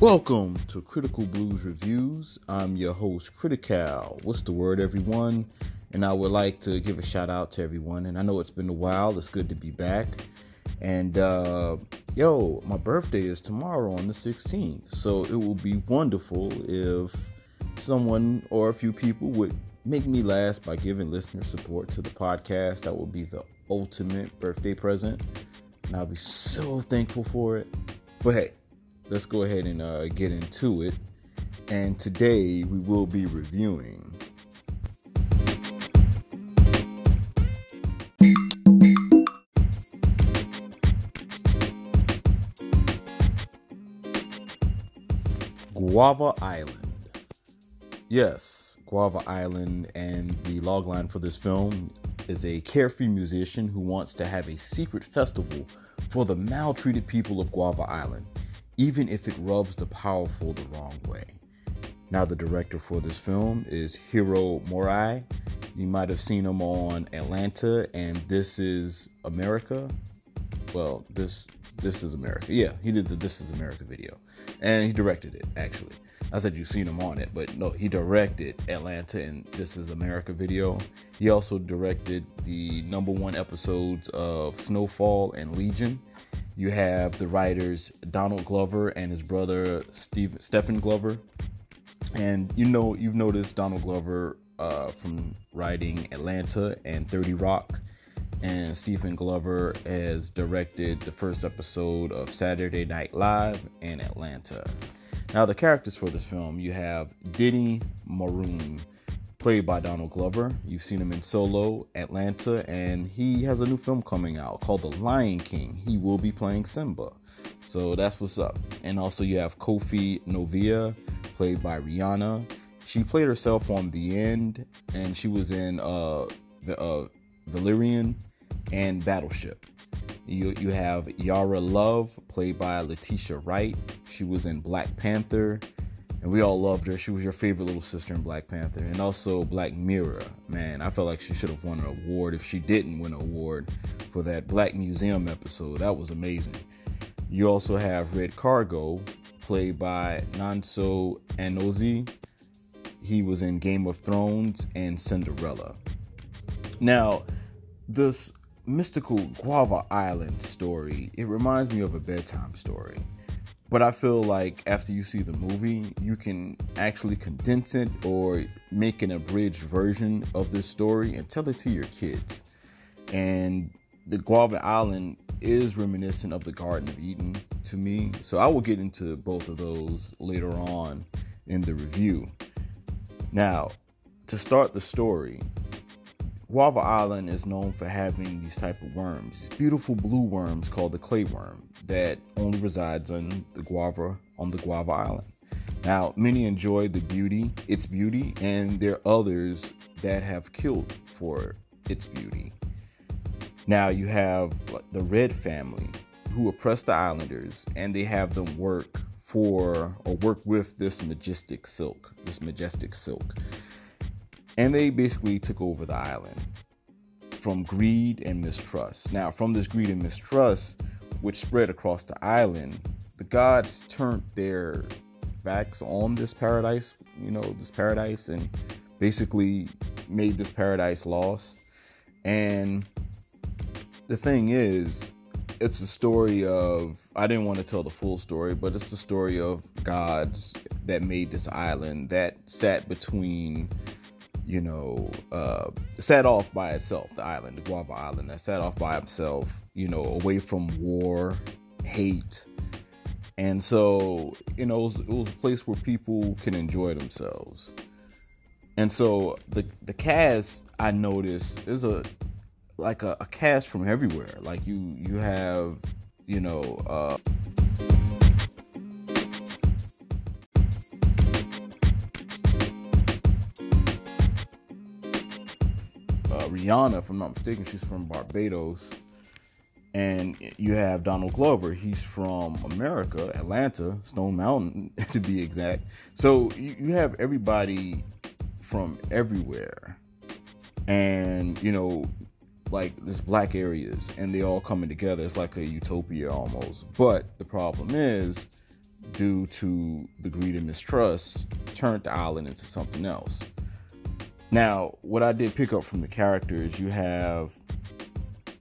Welcome to Critical Blues Reviews. I'm your host, Critical. What's the word, everyone? And I would like to give a shout out to everyone. And I know it's been a while, it's good to be back. And uh, yo, my birthday is tomorrow on the 16th. So it will be wonderful if someone or a few people would make me last by giving listener support to the podcast. That would be the ultimate birthday present. And I'll be so thankful for it. But hey, let's go ahead and uh, get into it. And today we will be reviewing. Guava Island. Yes, Guava Island, and the logline for this film is a carefree musician who wants to have a secret festival for the maltreated people of Guava Island even if it rubs the powerful the wrong way. Now, the director for this film is Hiro Murai. You might have seen him on Atlanta and This Is America. Well, this this is America. Yeah, he did the This Is America video, and he directed it actually. I said you've seen him on it, but no, he directed Atlanta and This Is America video. He also directed the number one episodes of Snowfall and Legion you have the writers Donald Glover and his brother Steve Stephen Glover, and you know you've noticed Donald Glover uh, from writing Atlanta and Thirty Rock, and Stephen Glover has directed the first episode of Saturday Night Live in Atlanta. Now the characters for this film you have Diddy Maroon played by Donald Glover. You've seen him in Solo, Atlanta, and he has a new film coming out called The Lion King. He will be playing Simba. So that's what's up. And also you have Kofi Novia, played by Rihanna. She played herself on The End, and she was in uh, the uh, Valerian and Battleship. You you have Yara Love, played by Letitia Wright. She was in Black Panther and we all loved her. She was your favorite little sister in Black Panther, and also Black Mirror. Man, I felt like she should have won an award if she didn't win an award for that Black Museum episode. That was amazing. You also have Red Cargo, played by Nonso Anozie. He was in Game of Thrones and Cinderella. Now, this mystical Guava Island story, it reminds me of a bedtime story but I feel like after you see the movie, you can actually condense it or make an abridged version of this story and tell it to your kids. And the Guava Island is reminiscent of the Garden of Eden to me. So I will get into both of those later on in the review. Now, to start the story, Guava Island is known for having these type of worms, these beautiful blue worms called the clay worm that only resides on the guava on the Guava Island. Now, many enjoy the beauty, its beauty, and there are others that have killed for its beauty. Now you have the Red family who oppress the islanders and they have them work for or work with this majestic silk, this majestic silk and they basically took over the island from greed and mistrust. Now, from this greed and mistrust, which spread across the island, the gods turned their backs on this paradise, you know, this paradise, and basically made this paradise lost. And the thing is, it's a story of, I didn't want to tell the full story, but it's the story of gods that made this island that sat between you know, uh, set off by itself, the island, the Guava Island, that set off by itself, you know, away from war, hate. And so, you know, it was, it was a place where people can enjoy themselves. And so the the cast I noticed is a like a, a cast from everywhere. Like you you have, you know, uh Uh, Rihanna, if I'm not mistaken, she's from Barbados. And you have Donald Glover, he's from America, Atlanta, Stone Mountain to be exact. So you have everybody from everywhere. And, you know, like this black areas and they all coming together. It's like a utopia almost. But the problem is due to the greed and mistrust, turned the island into something else. Now, what I did pick up from the characters, you have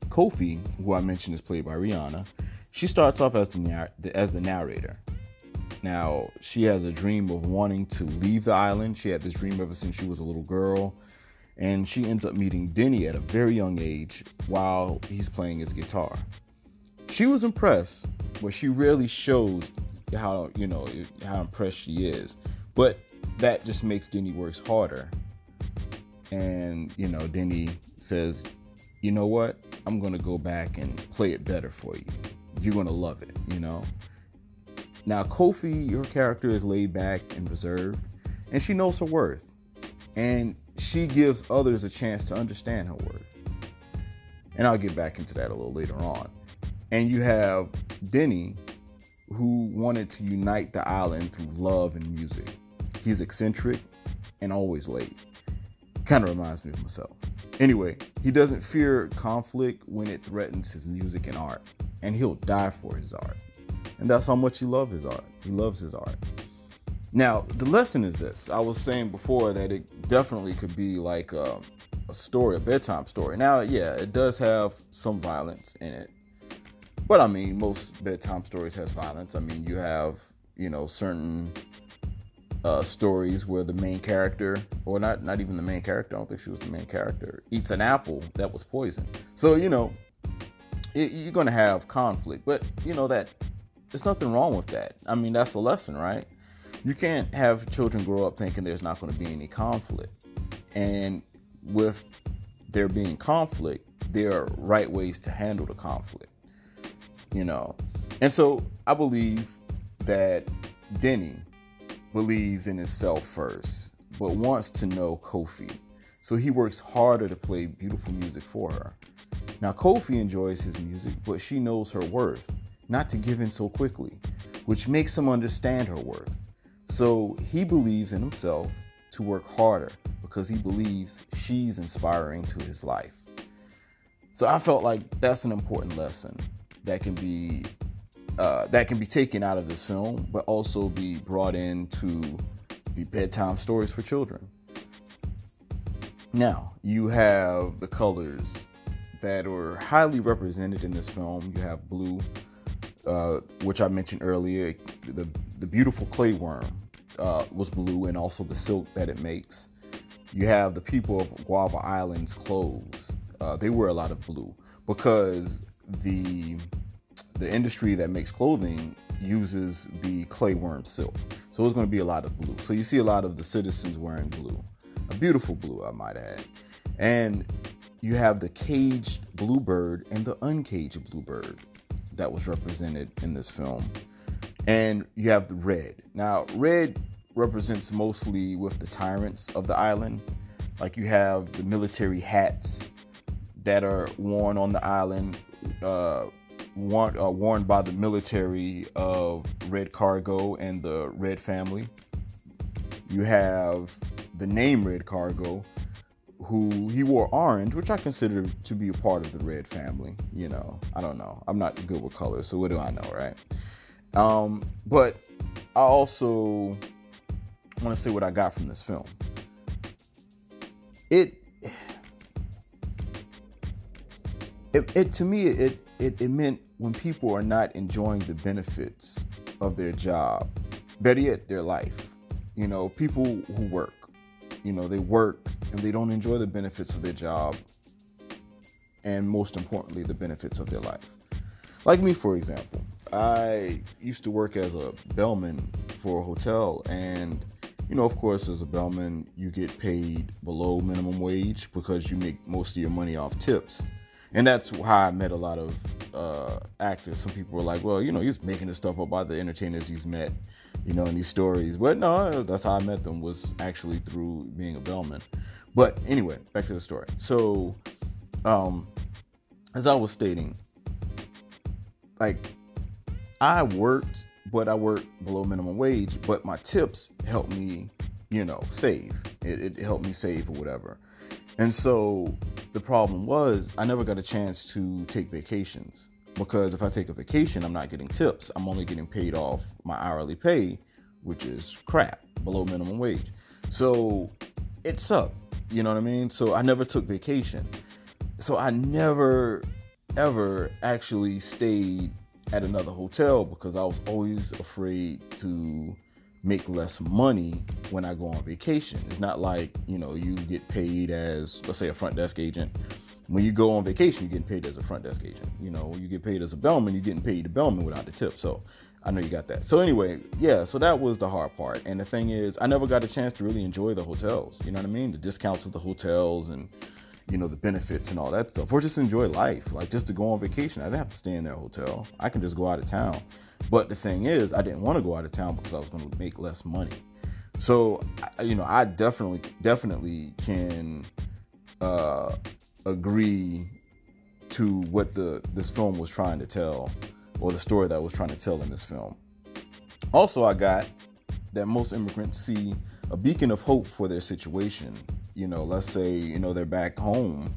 Kofi, who I mentioned is played by Rihanna. She starts off as the as the narrator. Now, she has a dream of wanting to leave the island. She had this dream ever since she was a little girl. And she ends up meeting Denny at a very young age while he's playing his guitar. She was impressed, but she really shows how, you know, how impressed she is. But that just makes Denny works harder. And, you know, Denny says, you know what? I'm going to go back and play it better for you. You're going to love it, you know? Now, Kofi, your character is laid back and reserved, and she knows her worth. And she gives others a chance to understand her worth. And I'll get back into that a little later on. And you have Denny, who wanted to unite the island through love and music. He's eccentric and always late. Kind of reminds me of myself. Anyway, he doesn't fear conflict when it threatens his music and art, and he'll die for his art. And that's how much he loves his art. He loves his art. Now, the lesson is this. I was saying before that it definitely could be like a, a story, a bedtime story. Now, yeah, it does have some violence in it. But I mean, most bedtime stories has violence. I mean, you have, you know, certain uh, stories where the main character, or not not even the main character, I don't think she was the main character, eats an apple that was poison. So you know, it, you're gonna have conflict, but you know that there's nothing wrong with that. I mean, that's a lesson, right? You can't have children grow up thinking there's not going to be any conflict, and with there being conflict, there are right ways to handle the conflict. You know, and so I believe that Denny believes in himself first, but wants to know Kofi. So he works harder to play beautiful music for her. Now, Kofi enjoys his music, but she knows her worth, not to give in so quickly, which makes him understand her worth. So he believes in himself to work harder because he believes she's inspiring to his life. So I felt like that's an important lesson that can be uh, that can be taken out of this film, but also be brought into the bedtime stories for children. Now, you have the colors that are highly represented in this film. You have blue, uh, which I mentioned earlier. The, the beautiful clay worm uh, was blue, and also the silk that it makes. You have the people of Guava Island's clothes. Uh, they wear a lot of blue because the the industry that makes clothing uses the clay worm silk. So it's going to be a lot of blue. So you see a lot of the citizens wearing blue. A beautiful blue, I might add. And you have the caged bluebird and the uncaged bluebird that was represented in this film. And you have the red. Now, red represents mostly with the tyrants of the island. Like you have the military hats that are worn on the island, uh, worn, uh, by the military of Red Cargo and the Red family. You have the name Red Cargo, who he wore orange, which I consider to be a part of the Red family. You know, I don't know. I'm not good with colors, so what do I know, right? Um, but I also want to say what I got from this film. It, it, it to me, it, it, it meant when people are not enjoying the benefits of their job, better yet, their life. You know, people who work, you know, they work and they don't enjoy the benefits of their job, and most importantly, the benefits of their life. Like me, for example, I used to work as a bellman for a hotel, and you know, of course, as a bellman, you get paid below minimum wage because you make most of your money off tips and that's how I met a lot of uh, actors. Some people were like, "Well, you know, he's making this stuff up by the entertainers he's met, you know, in these stories." But no, that's how I met them was actually through being a bellman. But anyway, back to the story. So, um, as I was stating, like I worked, but I worked below minimum wage. But my tips helped me, you know, save. It, it helped me save or whatever. And so the problem was I never got a chance to take vacations because if I take a vacation, I'm not getting tips. I'm only getting paid off my hourly pay, which is crap, below minimum wage. So it sucked. You know what I mean? So I never took vacation. So I never ever actually stayed at another hotel because I was always afraid to make less money when I go on vacation. It's not like, you know, you get paid as, let's say, a front desk agent. When you go on vacation, you're getting paid as a front desk agent. You know, you get paid as a bellman, you're getting paid the bellman without the tip. So I know you got that. So anyway, yeah, so that was the hard part. And the thing is, I never got a chance to really enjoy the hotels. You know what I mean? The discounts of the hotels and you know the benefits and all that stuff or just enjoy life like just to go on vacation i didn't have to stay in their hotel i can just go out of town but the thing is i didn't want to go out of town because i was going to make less money. So you know i definitely definitely can uh agree to what the this film was trying to tell or the story that I was trying to tell in this film. Also i got that most immigrants see a beacon of hope for their situation. You know, let's say, you know, they're back home,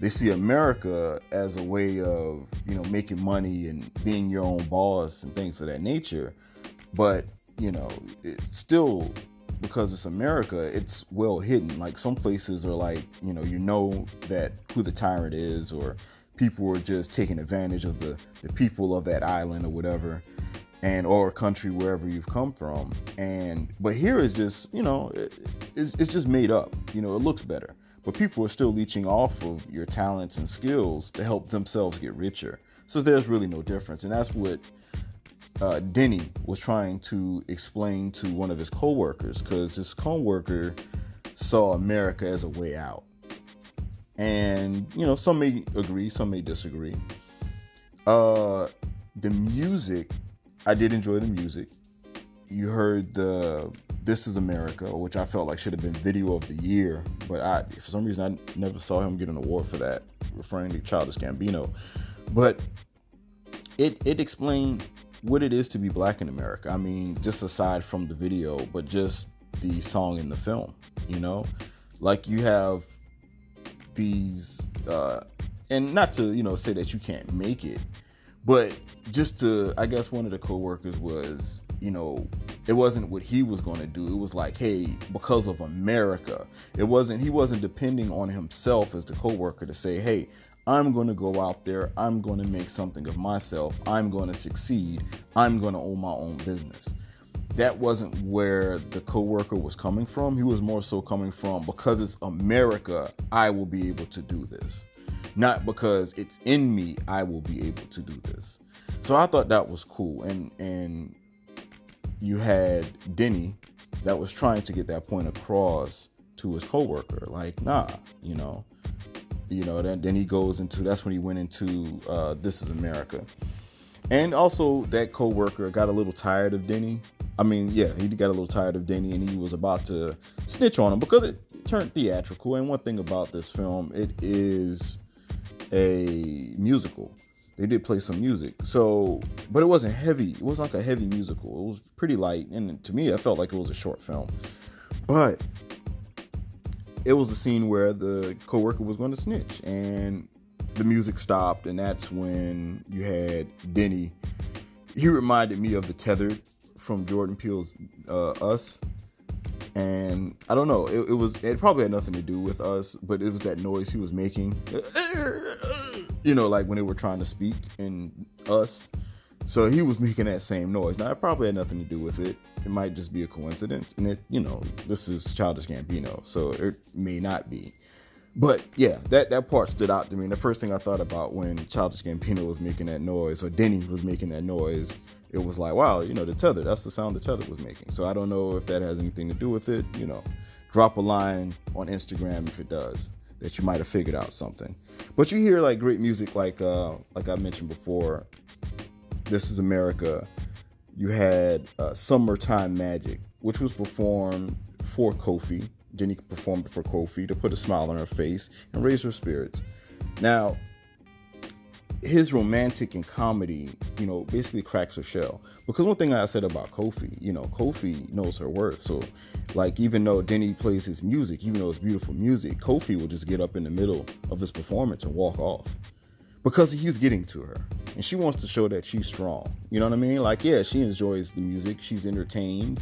they see America as a way of, you know, making money and being your own boss and things of that nature. But, you know, it's still because it's America, it's well hidden. Like some places are like, you know, you know that who the tyrant is or people are just taking advantage of the, the people of that island or whatever and or country wherever you've come from and but here is just you know it, it's, it's just made up you know it looks better but people are still leeching off of your talents and skills to help themselves get richer. So there's really no difference. And that's what uh, denny was trying to explain to one of his coworkers because his coworker saw america as a way out. And you know some may agree some may disagree. Uh the music I did enjoy the music. You heard the This Is America, which I felt like should have been video of the year, but I for some reason I never saw him get an award for that, referring to Childish Gambino. But it it explained what it is to be black in America. I mean, just aside from the video, but just the song in the film, you know? Like you have these uh and not to, you know, say that you can't make it, but just to, I guess one of the coworkers was, you know, it wasn't what he was going to do. It was like, hey, because of America. It wasn't, he wasn't depending on himself as the coworker to say, hey, I'm going to go out there. I'm going to make something of myself. I'm going to succeed. I'm going to own my own business. That wasn't where the coworker was coming from. He was more so coming from because it's America, I will be able to do this not because it's in me I will be able to do this. So I thought that was cool and and you had Denny that was trying to get that point across to his coworker like nah, you know. You know, then then he goes into that's when he went into uh, this is America. And also that coworker got a little tired of Denny. I mean, yeah, he got a little tired of Denny and he was about to snitch on him because it turned theatrical. And one thing about this film, it is a musical. They did play some music. So, but it wasn't heavy. It wasn't like a heavy musical. It was pretty light. And to me, I felt like it was a short film. But it was a scene where the coworker was going to snitch and the music stopped. And that's when you had Denny. He reminded me of the tethered from Jordan Peele's uh, Us and I don't know. It, it, was it probably had nothing to do with us, but it was that noise he was making. You know, like when they were trying to speak in us. So he was making that same noise. Now it probably had nothing to do with it. It might just be a coincidence, and it you know this is Childish Gambino, so it may not be. But yeah, that that part stood out to me. And the first thing I thought about when Childish Gambino was making that noise, or Denny was making that noise, it was like, wow, you know, the tether, that's the sound the tether was making. So I don't know if that has anything to do with it. You know, drop a line on Instagram if it does, that you might have figured out something. But you hear like great music, like uh, like I mentioned before. This is America. You had uh, "Summertime Magic," which was performed for Kofi. Denny performed for Kofi to put a smile on her face and raise her spirits. Now, his romantic and comedy, you know, basically cracks her shell. Because one thing I said about Kofi, you know, Kofi knows her worth. So, like, even though Denny plays his music, even though it's beautiful music, Kofi will just get up in the middle of his performance and walk off. because he's getting to her and she wants to show that she's strong. You know what I mean? Like, yeah, she enjoys the music, she's entertained,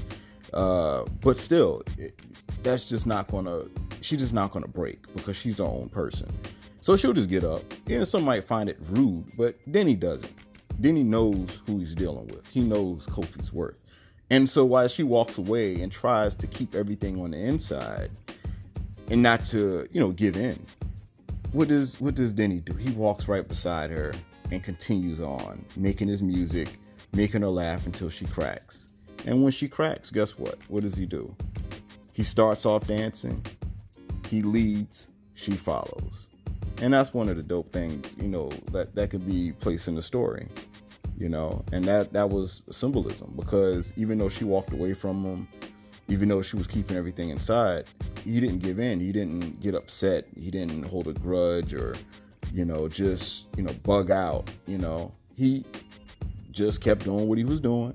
uh, but still, it, that's just not gonna. She's just not gonna break because she's her own person. So she'll just get up. Know, some might find it rude, but Denny doesn't. Denny knows who he's dealing with. He knows Kofi's worth. And so while she walks away and tries to keep everything on the inside and not to, you know, give in, what does what does Denny do? He walks right beside her and continues on, making his music, making her laugh until she cracks. And when she cracks, guess what? What does he do? He starts off dancing, he leads, she follows. And that's one of the dope things, you know, that that could be placed in the story you know? And that that was symbolism because even though she walked away from him even though she was keeping everything inside he didn't give in. He didn't get upset. He didn't hold a grudge or you know just you know bug out you know? He just kept doing what he was doing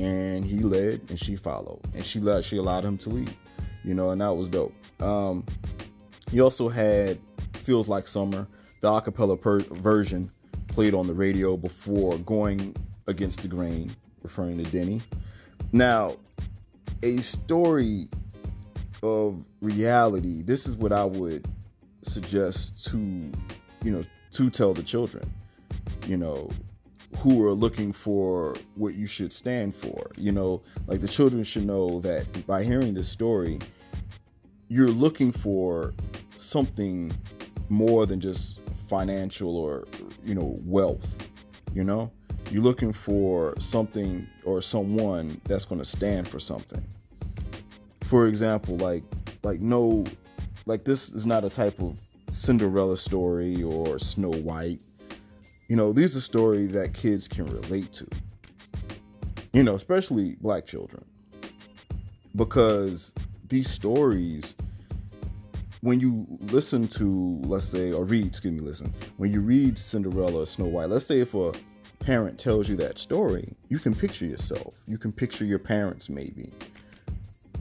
and he led and she followed and she let she allowed him to lead you know and that was dope um he also had feels like summer the acapella per- version played on the radio before going against the grain, referring to Denny. Now, a story of reality, this is what I would suggest to, you know, to tell the children, you know, who are looking for what you should stand for. You know, like the children should know that by hearing this story, you're looking for something more than just financial or you know wealth you know? You're looking for something or someone that's going to stand for something. For example like like no like this is not a type of cinderella story or snow white you know these are stories that kids can relate to you know especially black children because these stories when you listen to, let's say, or read, excuse me, listen, when you read Cinderella or Snow White, let's say if a parent tells you that story, you can picture yourself. You can picture your parents maybe.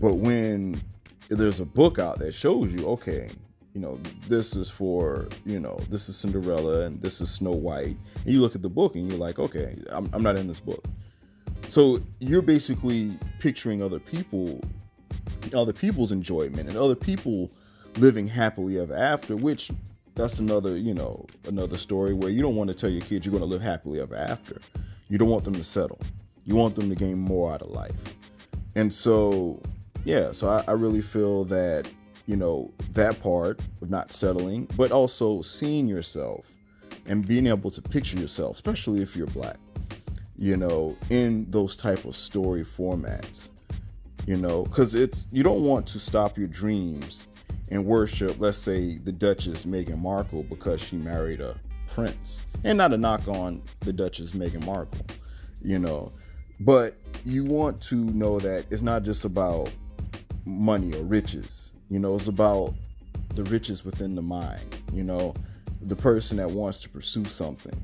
But when there's a book out that shows you, okay, you know, this is for, you know, this is Cinderella and this is Snow White, and you look at the book and you're like, okay, I'm, I'm not in this book. So you're basically picturing other people, other people's enjoyment and other people living happily ever after, which that's another, you know, another story where you don't want to tell your kids you're going to live happily ever after. You don't want them to settle. You want them to gain more out of life. And so, yeah, so I, I really feel that, you know, that part of not settling, but also seeing yourself and being able to picture yourself, especially if you're black, you know, in those type of story formats, you know, because it's, you don't want to stop your dreams and worship, let's say, the Duchess Meghan Markle because she married a prince. And not a knock on the Duchess Meghan Markle, you know. But you want to know that it's not just about money or riches. You know, it's about the riches within the mind, you know, the person that wants to pursue something.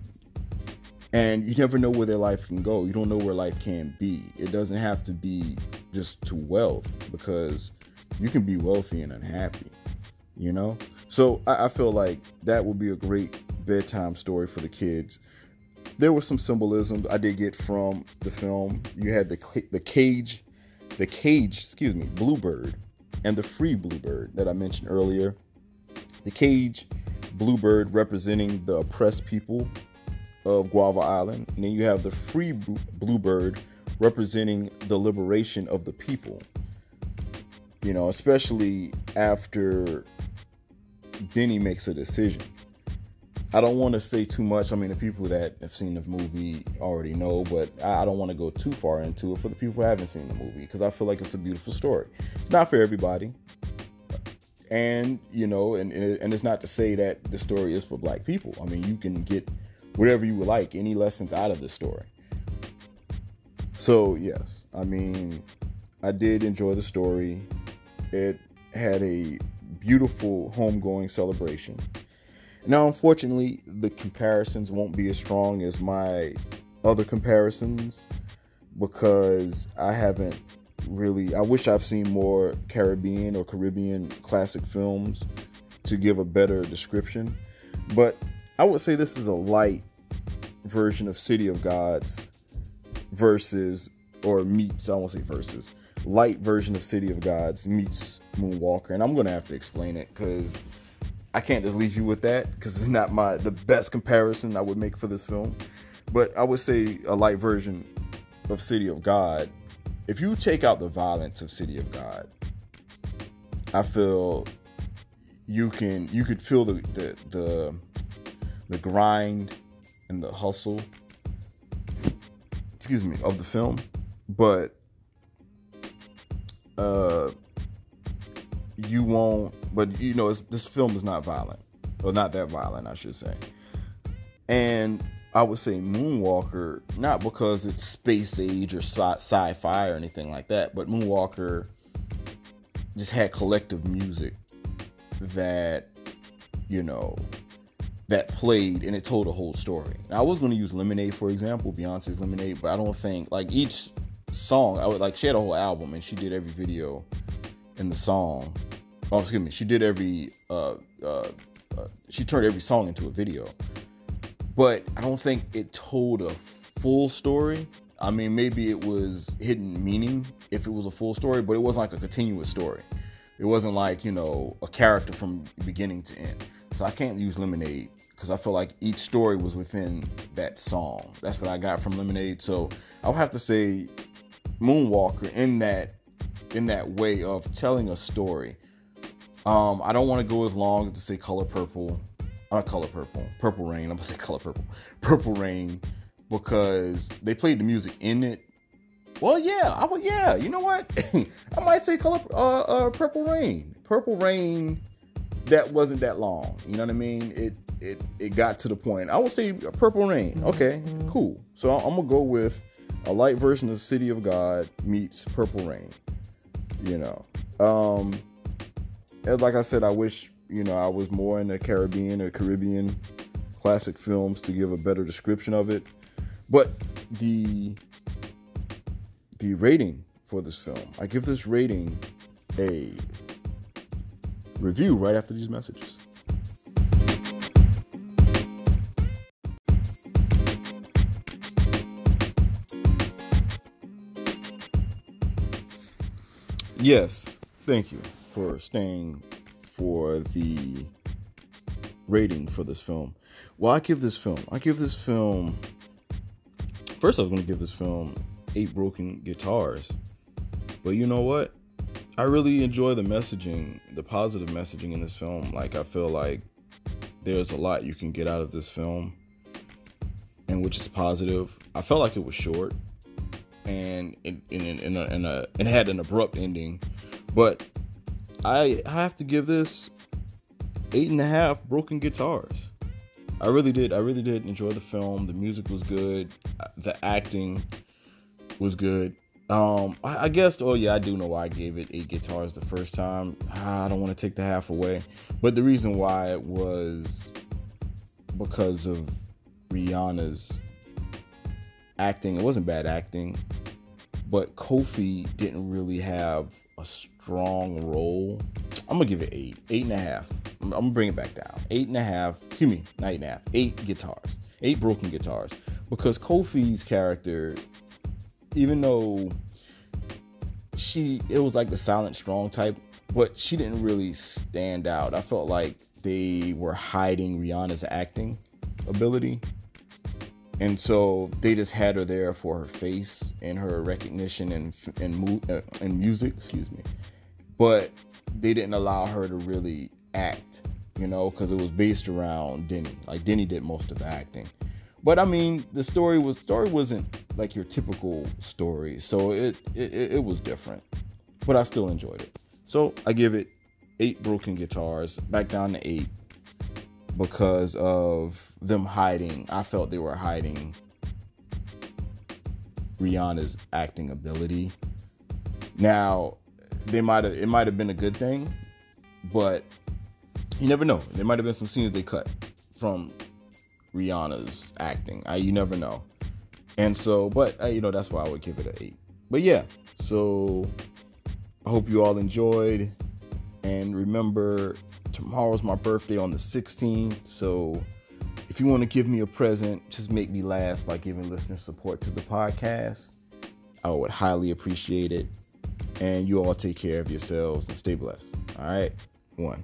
And you never know where their life can go. You don't know where life can be. It doesn't have to be just to wealth because you can be wealthy and unhappy, you know? So I, I feel like that would be a great bedtime story for the kids. There was some symbolism I did get from the film. You had the the cage, the cage, excuse me, bluebird, and the free bluebird that I mentioned earlier. The cage bluebird representing the oppressed people of Guava Island, and then you have the free bluebird representing the liberation of the people you know, especially after Denny makes a decision. I don't want to say too much. I mean, the people that have seen the movie already know, but I don't want to go too far into it for the people who haven't seen the movie because I feel like it's a beautiful story. It's not for everybody, and you know, and and it's not to say that the story is for black people. I mean, you can get whatever you would like, any lessons out of the story. So yes, I mean, I did enjoy the story. It had a beautiful homegoing celebration. Now, unfortunately, the comparisons won't be as strong as my other comparisons because I haven't really. I wish I've seen more Caribbean or Caribbean classic films to give a better description. But I would say this is a light version of City of Gods versus or meets, I won't say versus, light version of City of Gods meets Moonwalker. And I'm going to have to explain it because I can't just leave you with that because it's not my the best comparison I would make for this film. But I would say a light version of City of God. If you take out the violence of City of God, I feel you can you could feel the the the, the grind and the hustle excuse me of the film but uh you won't but you know this film is not violent or not that violent i should say and i would say moonwalker not because it's space age or sci-fi or anything like that but moonwalker just had collective music that you know that played and it told a whole story. Now, I was going to use Lemonade for example, Beyonce's Lemonade, but I don't think like each song. I would like she had a whole album and she did every video in the song. Oh, excuse me, she did every uh, uh, uh, she turned every song into a video, but I don't think it told a full story. I mean, maybe it was hidden meaning if it was a full story, but it wasn't like a continuous story. It wasn't like, you know, a character from beginning to end. So I can't use Lemonade because I feel like each story was within that song. That's what I got from Lemonade. So I'll have to say Moonwalker in that in that way of telling a story. Um, I don't want to go as long as to say Color Purple, uh, Color Purple, Purple Rain. I'm gonna say Color Purple, Purple Rain, because they played the music in it well, yeah, I would. Yeah, you know what? I might say color uh, uh, purple rain. Purple rain. That wasn't that long. You know what I mean? It it it got to the point. I would say purple rain. Okay, cool. So I'm gonna go with a light version of City of God meets Purple Rain. You know, um, like I said, I wish you know I was more in the Caribbean or Caribbean classic films to give a better description of it. But the the rating for this film. I give this rating a review right after these messages. Yes, thank you for staying for the rating for this film. Well, I give this film, I give this film. First, I was going to give this film eight broken guitars. But you know what? I really enjoy the messaging, the positive messaging in this film. Like I feel like there's a lot you can get out of this film, and which is positive. I felt like it was short, and in in, in, a, in a it had an abrupt ending, but I have to give this eight and a half broken guitars. I really did. I really did enjoy the film. The music was good. The acting was good. Um, I, I, guess. Oh yeah, I do know why I gave it eight guitars the first time. Ah, I don't want to take the half away, but the reason why it was because of Rihanna's acting. It wasn't bad acting, but Kofi didn't really have a strong role. I'm gonna give it eight, eight and a half. I'm, I'm gonna bring it back down. Eight and a half. Excuse me, not eight and a half. Eight guitars. Eight broken guitars. Because Kofi's character even though she it was like the silent strong type, but she didn't really stand out. I felt like they were hiding Rihanna's acting ability. And so they just had her there for her face and her recognition and and, uh, and music, excuse me. But they didn't allow her to really act, you know, because it was based around Denny. Like Denny did most of the acting. But I mean, the story was story wasn't like your typical story, so it it, it was different. But I still enjoyed it. So I give it eight broken guitars, back down to eight, because of them hiding. I felt they were hiding Rihanna's acting ability. Now, they might have it might have been a good thing, but you never know. There might have been some scenes they cut from Rihanna's acting. I, you never know. And so, but uh, you know, that's why I would give it an eight. But yeah, so I hope you all enjoyed. And remember, tomorrow's my birthday on the 16th. So If you want to give me a present, just make me last by giving listener support to the podcast. I would highly appreciate it. And you all take care of yourselves and stay blessed. All right. One.